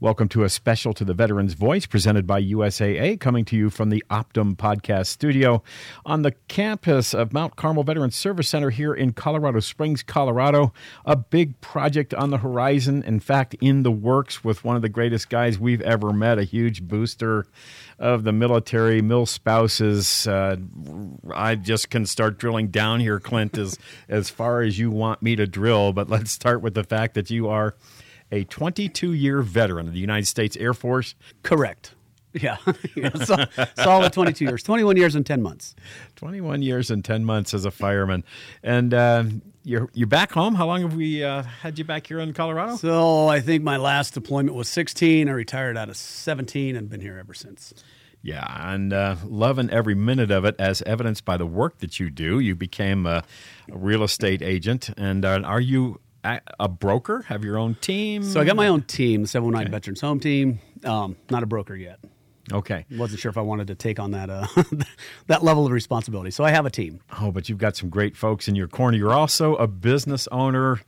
Welcome to a special to the Veterans Voice presented by USAA, coming to you from the Optum Podcast Studio on the campus of Mount Carmel Veterans Service Center here in Colorado Springs, Colorado. A big project on the horizon, in fact, in the works with one of the greatest guys we've ever met, a huge booster of the military, mil spouses. Uh, I just can start drilling down here, Clint, as, as far as you want me to drill, but let's start with the fact that you are a 22 year veteran of the United States Air Force. Correct. Yeah, so, solid 22 years, 21 years and 10 months. 21 years and 10 months as a fireman. And uh, you're, you're back home. How long have we uh, had you back here in Colorado? So I think my last deployment was 16. I retired out of 17 and been here ever since. Yeah, and uh, loving every minute of it, as evidenced by the work that you do. You became a, a real estate agent, and uh, are you a broker? Have your own team? So I got my own team, the 719 okay. Veterans Home Team. Um, not a broker yet. Okay. Wasn't sure if I wanted to take on that uh, that level of responsibility. So I have a team. Oh, but you've got some great folks in your corner. You're also a business owner,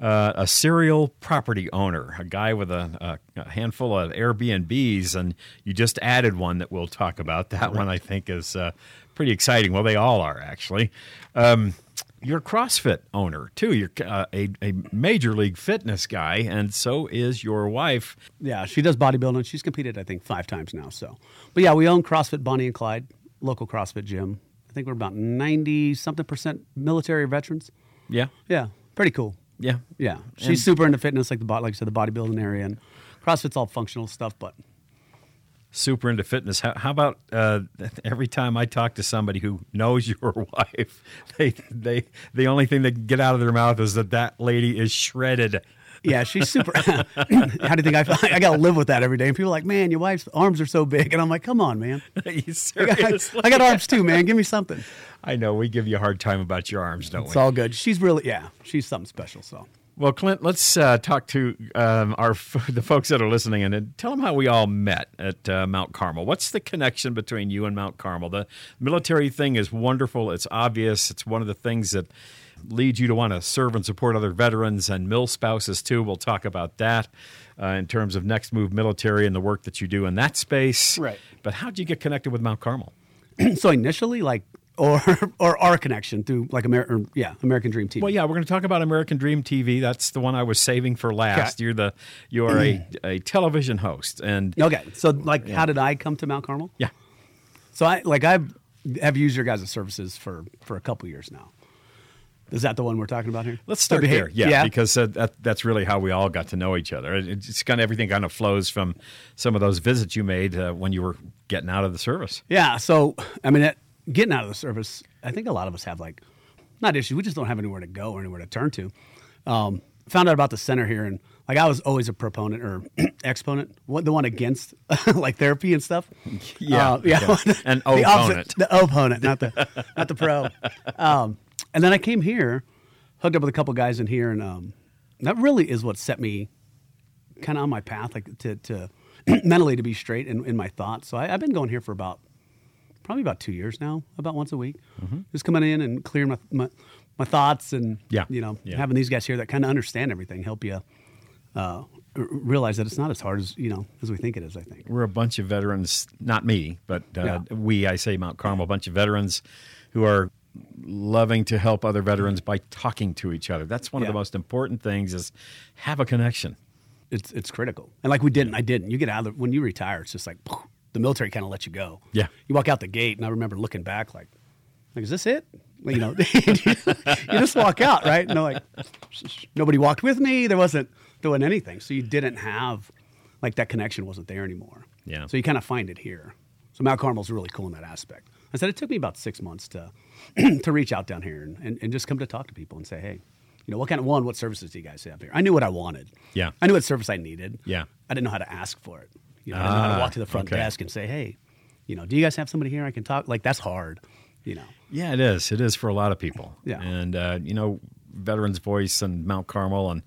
uh, a serial property owner, a guy with a, a, handful of Airbnbs, and you just added one that we'll talk about. That right. one I think is uh, pretty exciting. Well, they all are actually. Um, you're a CrossFit owner too. You're uh, a, a major league fitness guy, and so is your wife. Yeah, she does bodybuilding. She's competed, I think, five times now. So, but yeah, we own CrossFit Bonnie and Clyde, local CrossFit gym. I think we're about ninety something percent military veterans. Yeah, yeah, pretty cool. Yeah, yeah. She's and super into fitness, like the like I said, the bodybuilding area, and CrossFit's all functional stuff, but super into fitness. How, how about uh, every time I talk to somebody who knows your wife, they they the only thing they get out of their mouth is that that lady is shredded. Yeah, she's super. How do you think I? I got to live with that every day. And people are like, "Man, your wife's arms are so big," and I'm like, "Come on, man. I got, I got arms too, man. Give me something." I know we give you a hard time about your arms, don't it's we? It's all good. She's really, yeah, she's something special. So well, Clint, let's uh, talk to um, our the folks that are listening and tell them how we all met at uh, Mount Carmel. What's the connection between you and Mount Carmel? The military thing is wonderful. It's obvious. It's one of the things that leads you to want to serve and support other veterans and mil spouses too. We'll talk about that uh, in terms of next move military and the work that you do in that space. Right. But how did you get connected with Mount Carmel? so initially, like or or our connection through like American yeah American Dream TV. Well, yeah, we're going to talk about American Dream TV. That's the one I was saving for last. Okay. You're the you're a, a television host and okay. So like, yeah. how did I come to Mount Carmel? Yeah. So I like I have used your guys' services for for a couple years now. Is that the one we're talking about here? Let's start here. Yeah, yeah. because uh, that, that's really how we all got to know each other. It's kind of everything kind of flows from some of those visits you made uh, when you were getting out of the service. Yeah. So I mean, it, getting out of the service, I think a lot of us have like not issues. We just don't have anywhere to go or anywhere to turn to. Um, found out about the center here, and like I was always a proponent or exponent, the one against like therapy and stuff. Yeah, uh, yeah, an the opponent, the opponent, not the not the pro. Um, and then I came here, hooked up with a couple guys in here, and um, that really is what set me kind of on my path, like to, to mentally to be straight in, in my thoughts. So I, I've been going here for about probably about two years now, about once a week. Mm-hmm. Just coming in and clearing my, my, my thoughts and yeah. you know yeah. having these guys here that kind of understand everything, help you uh, realize that it's not as hard as you know as we think it is. I think we're a bunch of veterans, not me, but uh, yeah. we. I say Mount Carmel, a bunch of veterans who are loving to help other veterans by talking to each other. That's one of the most important things: is have a connection. It's it's critical. And like we didn't, I didn't. You get out of the, when you retire, it's just like the military kind of lets you go. Yeah. You walk out the gate, and I remember looking back, like, like is this it? You know, you just walk out, right? No, like nobody walked with me. There wasn't doing anything, so you didn't have like that connection wasn't there anymore. Yeah. So you kind of find it here. So Mount Carmel's really cool in that aspect. I said it took me about six months to to reach out down here and, and, and just come to talk to people and say, hey, you know, what kind of one, what services do you guys have here? I knew what I wanted. Yeah. I knew what service I needed. Yeah. I didn't know how to ask for it. You know, ah, I know how to walk to the front okay. desk and say, hey, you know, do you guys have somebody here I can talk? Like that's hard, you know. Yeah, it is. It is for a lot of people. Yeah. And uh, you know, Veterans Voice and Mount Carmel and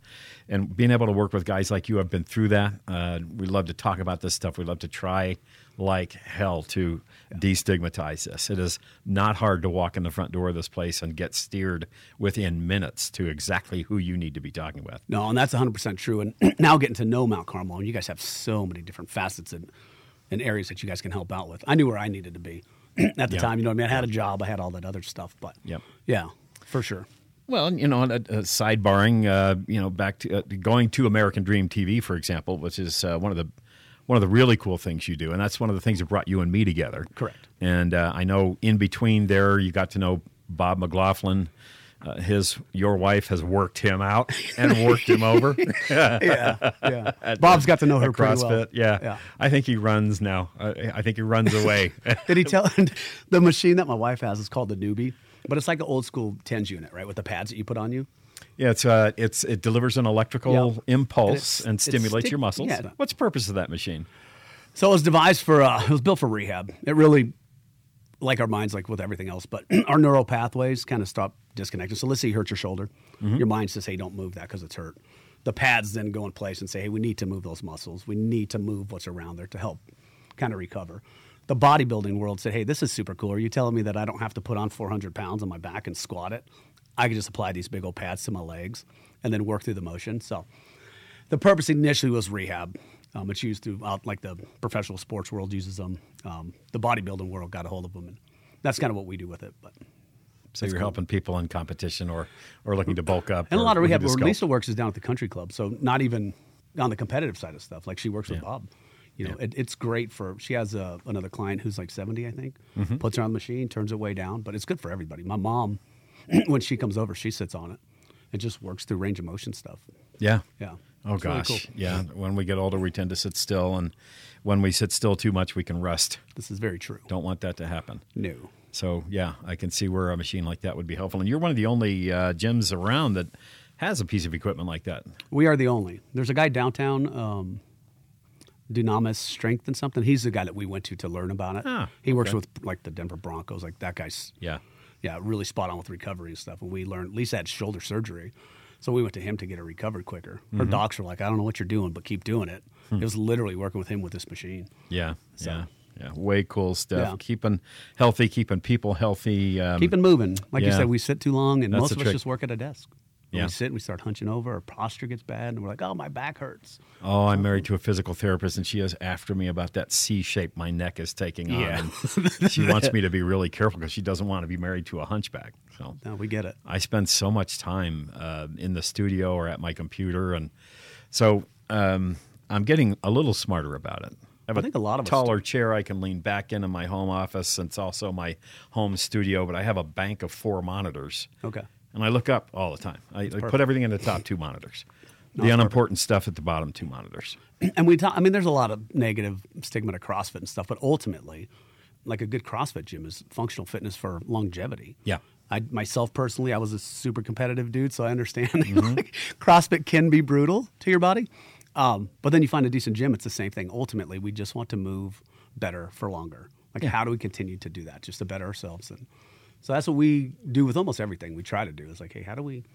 and being able to work with guys like you have been through that. Uh, we love to talk about this stuff. We love to try like hell to destigmatize this. It is not hard to walk in the front door of this place and get steered within minutes to exactly who you need to be talking with. No, and that's 100% true. And now getting to know Mount Carmel, and you guys have so many different facets and, and areas that you guys can help out with. I knew where I needed to be at the Yeah. time. You know what I mean? I had a job, I had all that other stuff, but Yep. yeah, for sure. Well, you know, uh, uh, sidebarring, uh, you know, back to uh, going to American Dream TV, for example, which is uh, one of the one of the really cool things you do, and that's one of the things that brought you and me together. Correct. And uh, I know in between there, you got to know Bob McLaughlin. Uh, his your wife has worked him out and worked him over. Yeah, yeah. Bob's got to know her CrossFit. well. Yeah. Yeah. I think he runs now. Uh, I think he runs away. Did he tell the machine that my wife has is called the newbie, but it's like an old school tens unit, right? With the pads that you put on you. Yeah, it's uh, it's it delivers an electrical Yep. impulse And and, stimulates stick- your muscles. yeah. What's the purpose of that machine? So it was devised for, uh, it was built for rehab. It really, like our minds, like with everything else, but our neural pathways kind of stop disconnecting. So let's say you hurt your shoulder. Your mind says, hey, don't move that because it's hurt. The pads then go in place and say, hey, we need to move those muscles. We need to move what's around there to help kind of recover. The bodybuilding world said, hey, this is super cool. Are you telling me that I don't have to put on 400 pounds on my back and squat it? I could just apply these big old pads to my legs and then work through the motion. So the purpose initially was rehab. Um, it's used throughout, like the professional sports world uses them. Um, the bodybuilding world got a hold of them, and that's kind of what we do with it. But So you're helping people in competition or or looking to bulk up. and a lot of rehab. Where. Lisa works is down at the country club, so not even on the competitive side of stuff. Like she works with Bob. You know, Yeah. it, it's great for. She has a, another client who's like seventy, I think. Mm-hmm. Puts her on the machine, turns it way down, but it's good for everybody. My mom, when she comes over, she sits on it. It just works through range of motion stuff. Yeah. Yeah. Oh It's really gosh. cool. Yeah. When we get older, we tend to sit still, and when we sit still too much, we can rust. This is very true. Don't want that to happen. No. So yeah, I can see where a machine like that would be helpful. And you're one of the only uh, gyms around that has a piece of equipment like that. We are the only. There's a guy downtown, um, Dunamis Strength and something. He's the guy that we went to to learn about it. Ah, he works okay. with like the Denver Broncos. Like that guy's, Yeah. Yeah, really spot on with recovery and stuff. And we learned. Lisa had shoulder surgery, so we went to him to get her recovered quicker. Her Mm-hmm. docs were like, "I don't know what you're doing, but keep doing it." Hmm. It was literally working with him with this machine. Yeah. So- Yeah. Yeah. Way cool stuff. Yeah. Keeping healthy, keeping people healthy. Um, Keep it moving. Like you said, we sit too long, and That's most of us just work at a desk. When Yeah. we sit and we start hunching over, our posture gets bad, and we're like, "Oh, my back hurts." Oh, I'm married to a physical therapist, and she is after me about that C shape my neck is taking on. Yeah. She wants me to be really careful because she doesn't want to be married to a hunchback. So No, we get it. I spend so much time uh, in the studio or at my computer, and so um, I'm getting a little smarter about it. I have I think a lot of us taller chair I can lean back in in my home office. and It's also my home studio, but I have a bank of four monitors. Okay. And I look up all the time. I, I put everything in the top two monitors. the unimportant stuff at the bottom two monitors. and we talk, I mean, there's a lot of negative stigma to CrossFit and stuff, but ultimately, like a good CrossFit gym is functional fitness for longevity. Yeah. I myself personally, I was a super competitive dude, so I understand Mm-hmm. like, CrossFit can be brutal to your body. Um, but then you find a decent gym, it's the same thing. Ultimately, we just want to move better for longer. Like, how do we continue to do that just to better ourselves? And so that's what we do with almost everything we try to do. Is like, hey, how do we,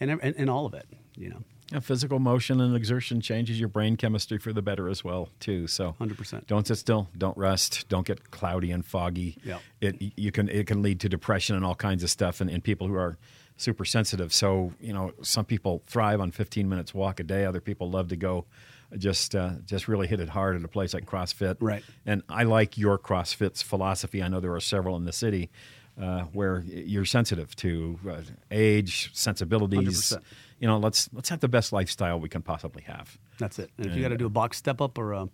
and and, and all of it, you know. Yeah, physical motion and exertion changes your brain chemistry for the better as well, too. So, 100%. Don't sit still. Don't rest. Don't get cloudy and foggy. Yep. It you can it can lead to depression and all kinds of stuff, and, and people who are super sensitive. So you know, some people thrive on 15 minutes walk a day. Other people love to go. Just, uh, just really hit it hard at a place like CrossFit. Right. And I like your CrossFit's philosophy. I know there are several in the city uh, where you're sensitive to uh, age, sensibilities. 100%. You know, let's let's have the best lifestyle we can possibly have. That's it. And if you got to do a box step up or a,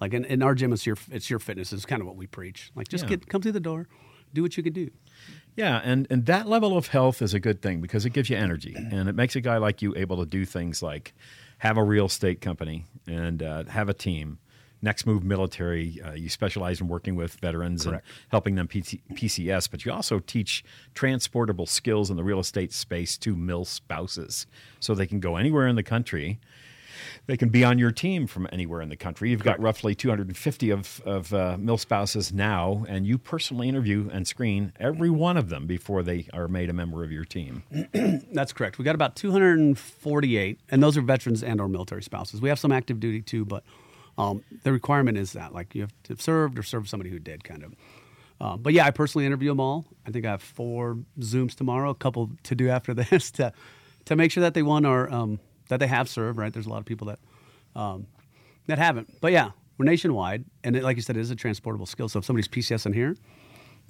like in, in our gym, it's your it's your fitness is kind of what we preach. Like just Yeah. get come through the door, do what you can do. Yeah, and, and that level of health is a good thing because it gives you energy and it makes a guy like you able to do things like have a real estate company and uh, have a team. Next Move Military, uh, you specialize in working with veterans Correct. and helping them PT- PCS, but you also teach transportable skills in the real estate space to mil spouses so they can go anywhere in the country they can be on your team from anywhere in the country. You've got roughly 250 of, of uh, mill spouses now, and you personally interview and screen every one of them before they are made a member of your team. That's correct. We've got about 248, and those are veterans and or military spouses. We have some active duty too, but um, the requirement is that like you have to have served or served somebody who did kind of. Uh, but yeah, I personally interview them all. I think I have four Zooms tomorrow, a couple to do after this to to make sure that they won or um, that they have served. Right, there's a lot of people that um, that haven't. But yeah, we're nationwide, and it, like you said, it is a transportable skill. So if somebody's PCS in here,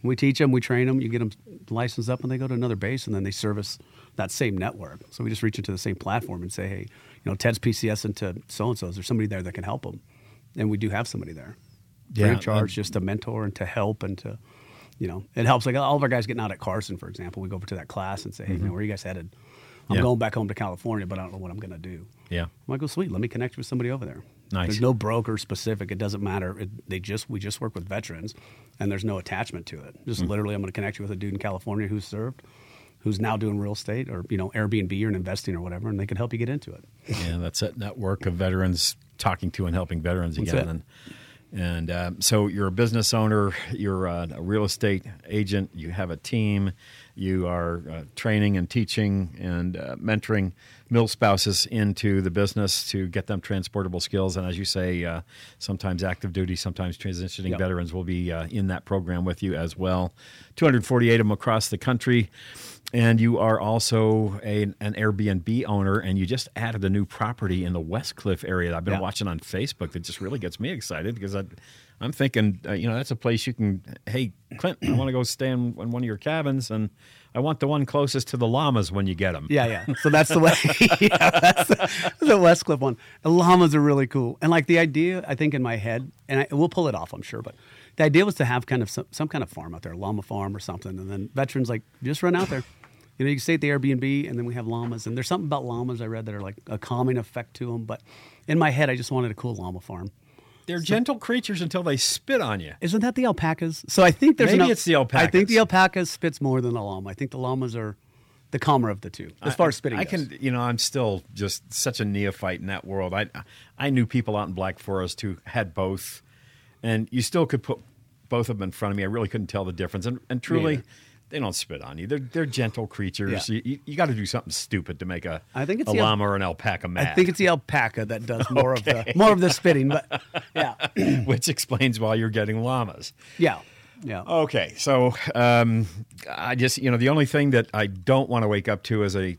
we teach them, we train them, you get them licensed up, and they go to another base, and then they service that same network. So we just reach into the same platform and say, hey, you know, Ted's PCS into so and so. Is there somebody there that can help them? And we do have somebody there free Yeah, of charge, just to mentor and to help and to, you know, it helps. Like all of our guys getting out at Carson, for example, we go over to that class and say, hey, man, where are you guys headed? I'm Mm-hmm. Yeah. going back home to California, but I don't know what I'm going to do. Yeah. I'm like, well, sweet. Let me connect you with somebody over there. Nice. There's no broker specific. It doesn't matter. It, they just we just work with veterans, and there's no attachment to it. Just Mm. literally, I'm going to connect you with a dude in California who's served, who's now doing real estate or you know Airbnb or investing or whatever, and they can help you get into it. Yeah, that's that network of veterans talking to and helping veterans again. And and um, so you're a business owner, you're uh, a real estate agent, you have a team, you are uh, training and teaching and uh, mentoring mil spouses into the business to get them transportable skills. And as you say, uh, sometimes active duty, sometimes transitioning Yep. veterans will be uh, in that program with you as well. 248 of them across the country. And you are also a, an Airbnb owner, and you just added a new property in the Westcliffe area. that I've been Yeah. watching on Facebook that just really gets me excited because I, I'm thinking, uh, you know, that's a place you can. Hey, Clint, I want to go stay in, in one of your cabins, and I want the one closest to the llamas when you get them. Yeah, yeah. So that's the way. yeah, that's the, the Westcliffe one. The llamas are really cool, and like the idea, I think in my head, and I, we'll pull it off, I'm sure. But the idea was to have kind of some, some kind of farm out there, llama farm or something, and then veterans like just run out there. You know, you can stay at the Airbnb, and then we have llamas, and there's something about llamas I read that are like a calming effect to them. But in my head, I just wanted a cool llama farm. They're gentle creatures until they spit on you. Isn't that the alpacas? So I think there's Maybe an, it's the alpacas. I think the alpacas spits more than the llama. I think the llamas are the calmer of the two as far as spitting I goes. can, you know, I'm still just such a neophyte in that world. I, I knew people out in Black Forest who had both, and you still could put both of them in front of me. I really couldn't tell the difference, and, and truly. They don't spit on you. They're they're gentle creatures. Yeah. You, you, got to do something stupid to make a I think it's a the al- llama or an alpaca mad. I think it's the alpaca that does more of the more of the spitting, but yeah, which explains why you're getting llamas. yeah, yeah. Okay, so um, I just you know the only thing that I don't want to wake up to is a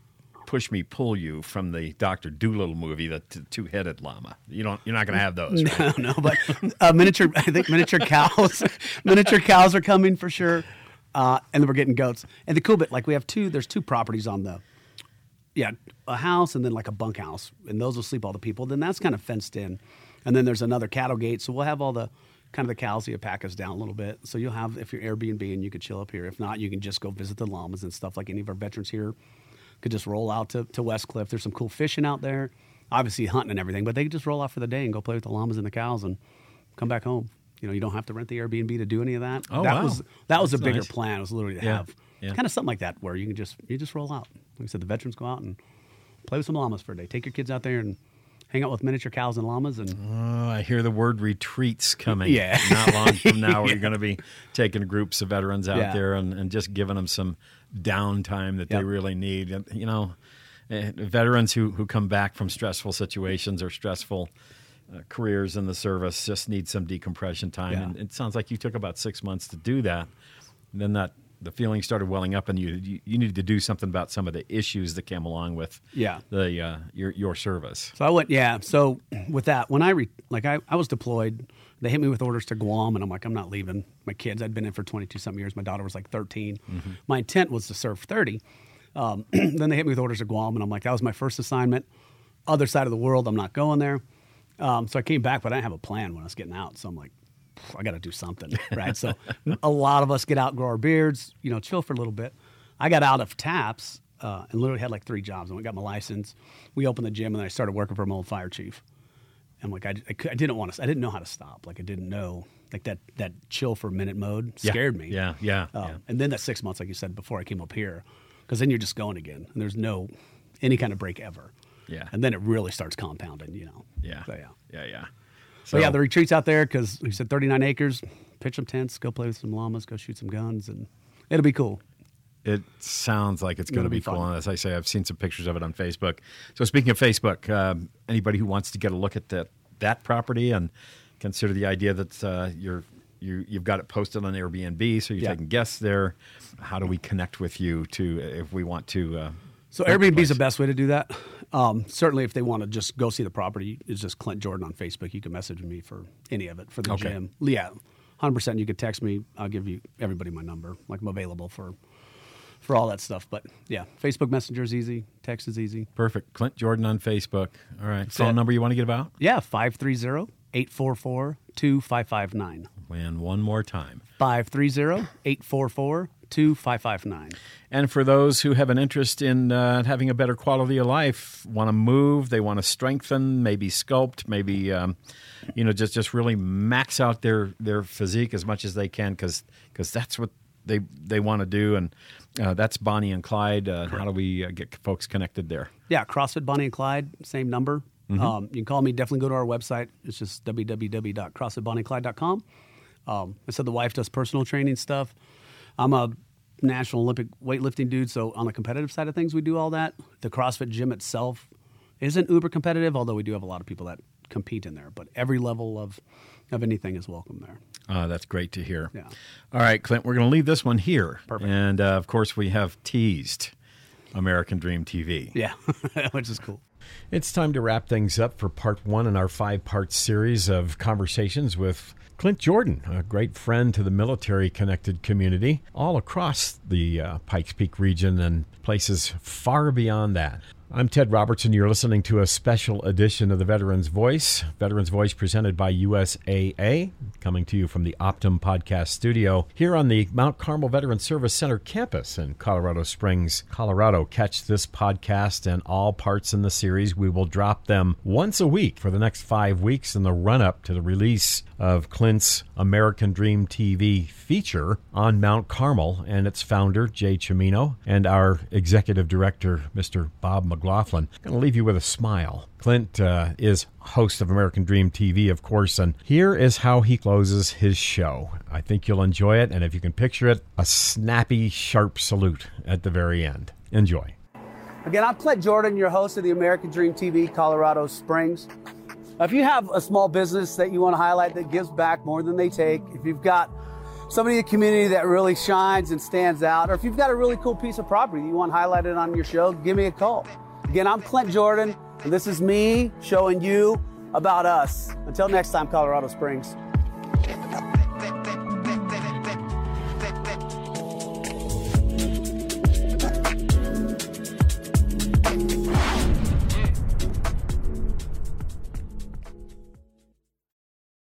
push me pull you from the Doctor Doolittle movie, the t- two headed llama. You don't you're not going to have those. Right? I don't know, but uh, miniature. I think miniature cows, miniature cows are coming for sure, uh, and then we're getting goats. And the cool bit, like we have two. There's two properties on the, yeah, a house and then like a bunkhouse, and those will sleep all the people. Then that's kind of fenced in, and then there's another cattle gate. So we'll have all the kind of the cows, the alpacas down a little bit. So you'll have if you're Airbnb and you could chill up here. If not, you can just go visit the llamas and stuff. Like any of our veterans here could just roll out to, to Westcliffe. There's some cool fishing out there, obviously hunting and everything, but they could just roll out for the day and go play with the llamas and the cows and come back home. You know, you don't have to rent the Airbnb to do any of that. Oh, that wow. was that was a bigger nice. plan. It was literally to Yeah, have yeah. kind of something like that where you can just you just roll out. Like I said, the veterans go out and play with some llamas for a day. Take your kids out there and hang out with miniature cows and llamas and Oh, I hear the word retreats coming. Yeah. Not long from now, where you're going to be taking groups of veterans out Yeah. there and, and just giving them some downtime that they really need. And, You know, eh, veterans who, who come back from stressful situations or stressful uh, careers in the service just need some decompression time. Yeah. And it sounds like you took about six months to do that. And then that the feeling started welling up, and you, you you needed to do something about some of the issues that came along with Yeah. the uh, your your service. So I went, yeah. So with that, when I re, like I, I was deployed, they hit me with orders to Guam, and I'm like, I'm not leaving my kids. I'd been in for 22 something years. My daughter was like 13. My intent was to serve 30. Um, then they hit me with orders to Guam, and I'm like, that was my first assignment. Other side of the world, I'm not going there. Um, so I came back, but I didn't have a plan when I was getting out. So I'm like, I got to do something, right? so a lot of us get out, grow our beards, you know, chill for a little bit. I got out of TAPS uh, and literally had like three jobs. I went got my license. We opened the gym, and then I started working for my old fire chief. And like I, I, I didn't want to, I didn't know how to stop. Like I didn't know, like that that chill for a minute mode Yeah. scared me. Yeah, yeah, Um, yeah. And then that six months, like you said before, I came up here, because then you're just going again, and there's no any kind of break ever. Yeah. And then it really starts compounding, you know. Yeah. So, yeah. Yeah. Yeah. So yeah, the retreats out there because we said 39 acres, pitch some tents, go play with some llamas, go shoot some guns, and it'll be cool. It sounds like it's going to be, be cool. And as I say, I've seen some pictures of it on Facebook. So speaking of Facebook, um, anybody who wants to get a look at that that property and consider the idea that uh, you're you you've got it posted on Airbnb, so you're Yeah. taking guests there. How do we connect with you to if we want to? Uh, So Airbnb is the best way to do that. Um, certainly, if they want to just go see the property, it's just Clint Jordan on Facebook. You can message me for any of it for the Okay. gym. Yeah, hundred percent. You could text me. I'll give you everybody my number. Like I'm available for for all that stuff. But yeah, Facebook Messenger is easy. Text is easy. Perfect. Clint Jordan on Facebook. All right. Phone number you want to get about? Yeah, 530-844-2559. And one more time. 530-844-2559. And for those who have an interest in uh, having a better quality of life, want to move, they want to strengthen, maybe sculpt, maybe um, you know just just really max out their their physique as much as they can because because that's what they they want to do. And uh, that's Bonnie and Clyde. Uh, how do we uh, get folks connected there? Yeah, CrossFit Bonnie and Clyde, same number. Um, you can call me. Definitely go to our website. It's just www.crossfitbonnieclyde.com. Um, I said the wife does personal training stuff. I'm a National Olympic weightlifting dude, so on the competitive side of things, we do all that. The CrossFit gym itself isn't uber competitive, although we do have a lot of people that compete in there. But every level of of anything is welcome there. Uh, that's great to hear. Yeah. All right, Clint, we're going to leave this one here. Perfect. And uh, of course, we have teased American Dream TV. Yeah, which is cool. It's time to wrap things up for part one in our five part series of conversations with Clint Jordan, a great friend to the military connected community all across the uh, Pikes Peak region and places far beyond that. I'm Ted Robertson. You're listening to a special edition of the Veterans Voice. Veterans Voice presented by USAA, coming to you from the Optum Podcast Studio here on the Mount Carmel Veterans Service Center campus in Colorado Springs, Colorado. Catch this podcast and all parts in the series. We will drop them once a week for the next five weeks in the run up to the release of Clint's American Dream TV feature on Mount Carmel and its founder, Jay Cimino, and our executive director, Mr. Bob McLaughlin. going to leave you with a smile. Clint uh, is host of American Dream TV, of course, and here is how he closes his show. I think you'll enjoy it, and if you can picture it, a snappy, sharp salute at the very end. Enjoy. Again, I'm Clint Jordan, your host of the American Dream TV, Colorado Springs. If you have a small business that you want to highlight that gives back more than they take, if you've got somebody in the community that really shines and stands out, or if you've got a really cool piece of property you want highlighted on your show, give me a call. Again, I'm Clint Jordan, and this is me showing you about us. Until next time, Colorado Springs.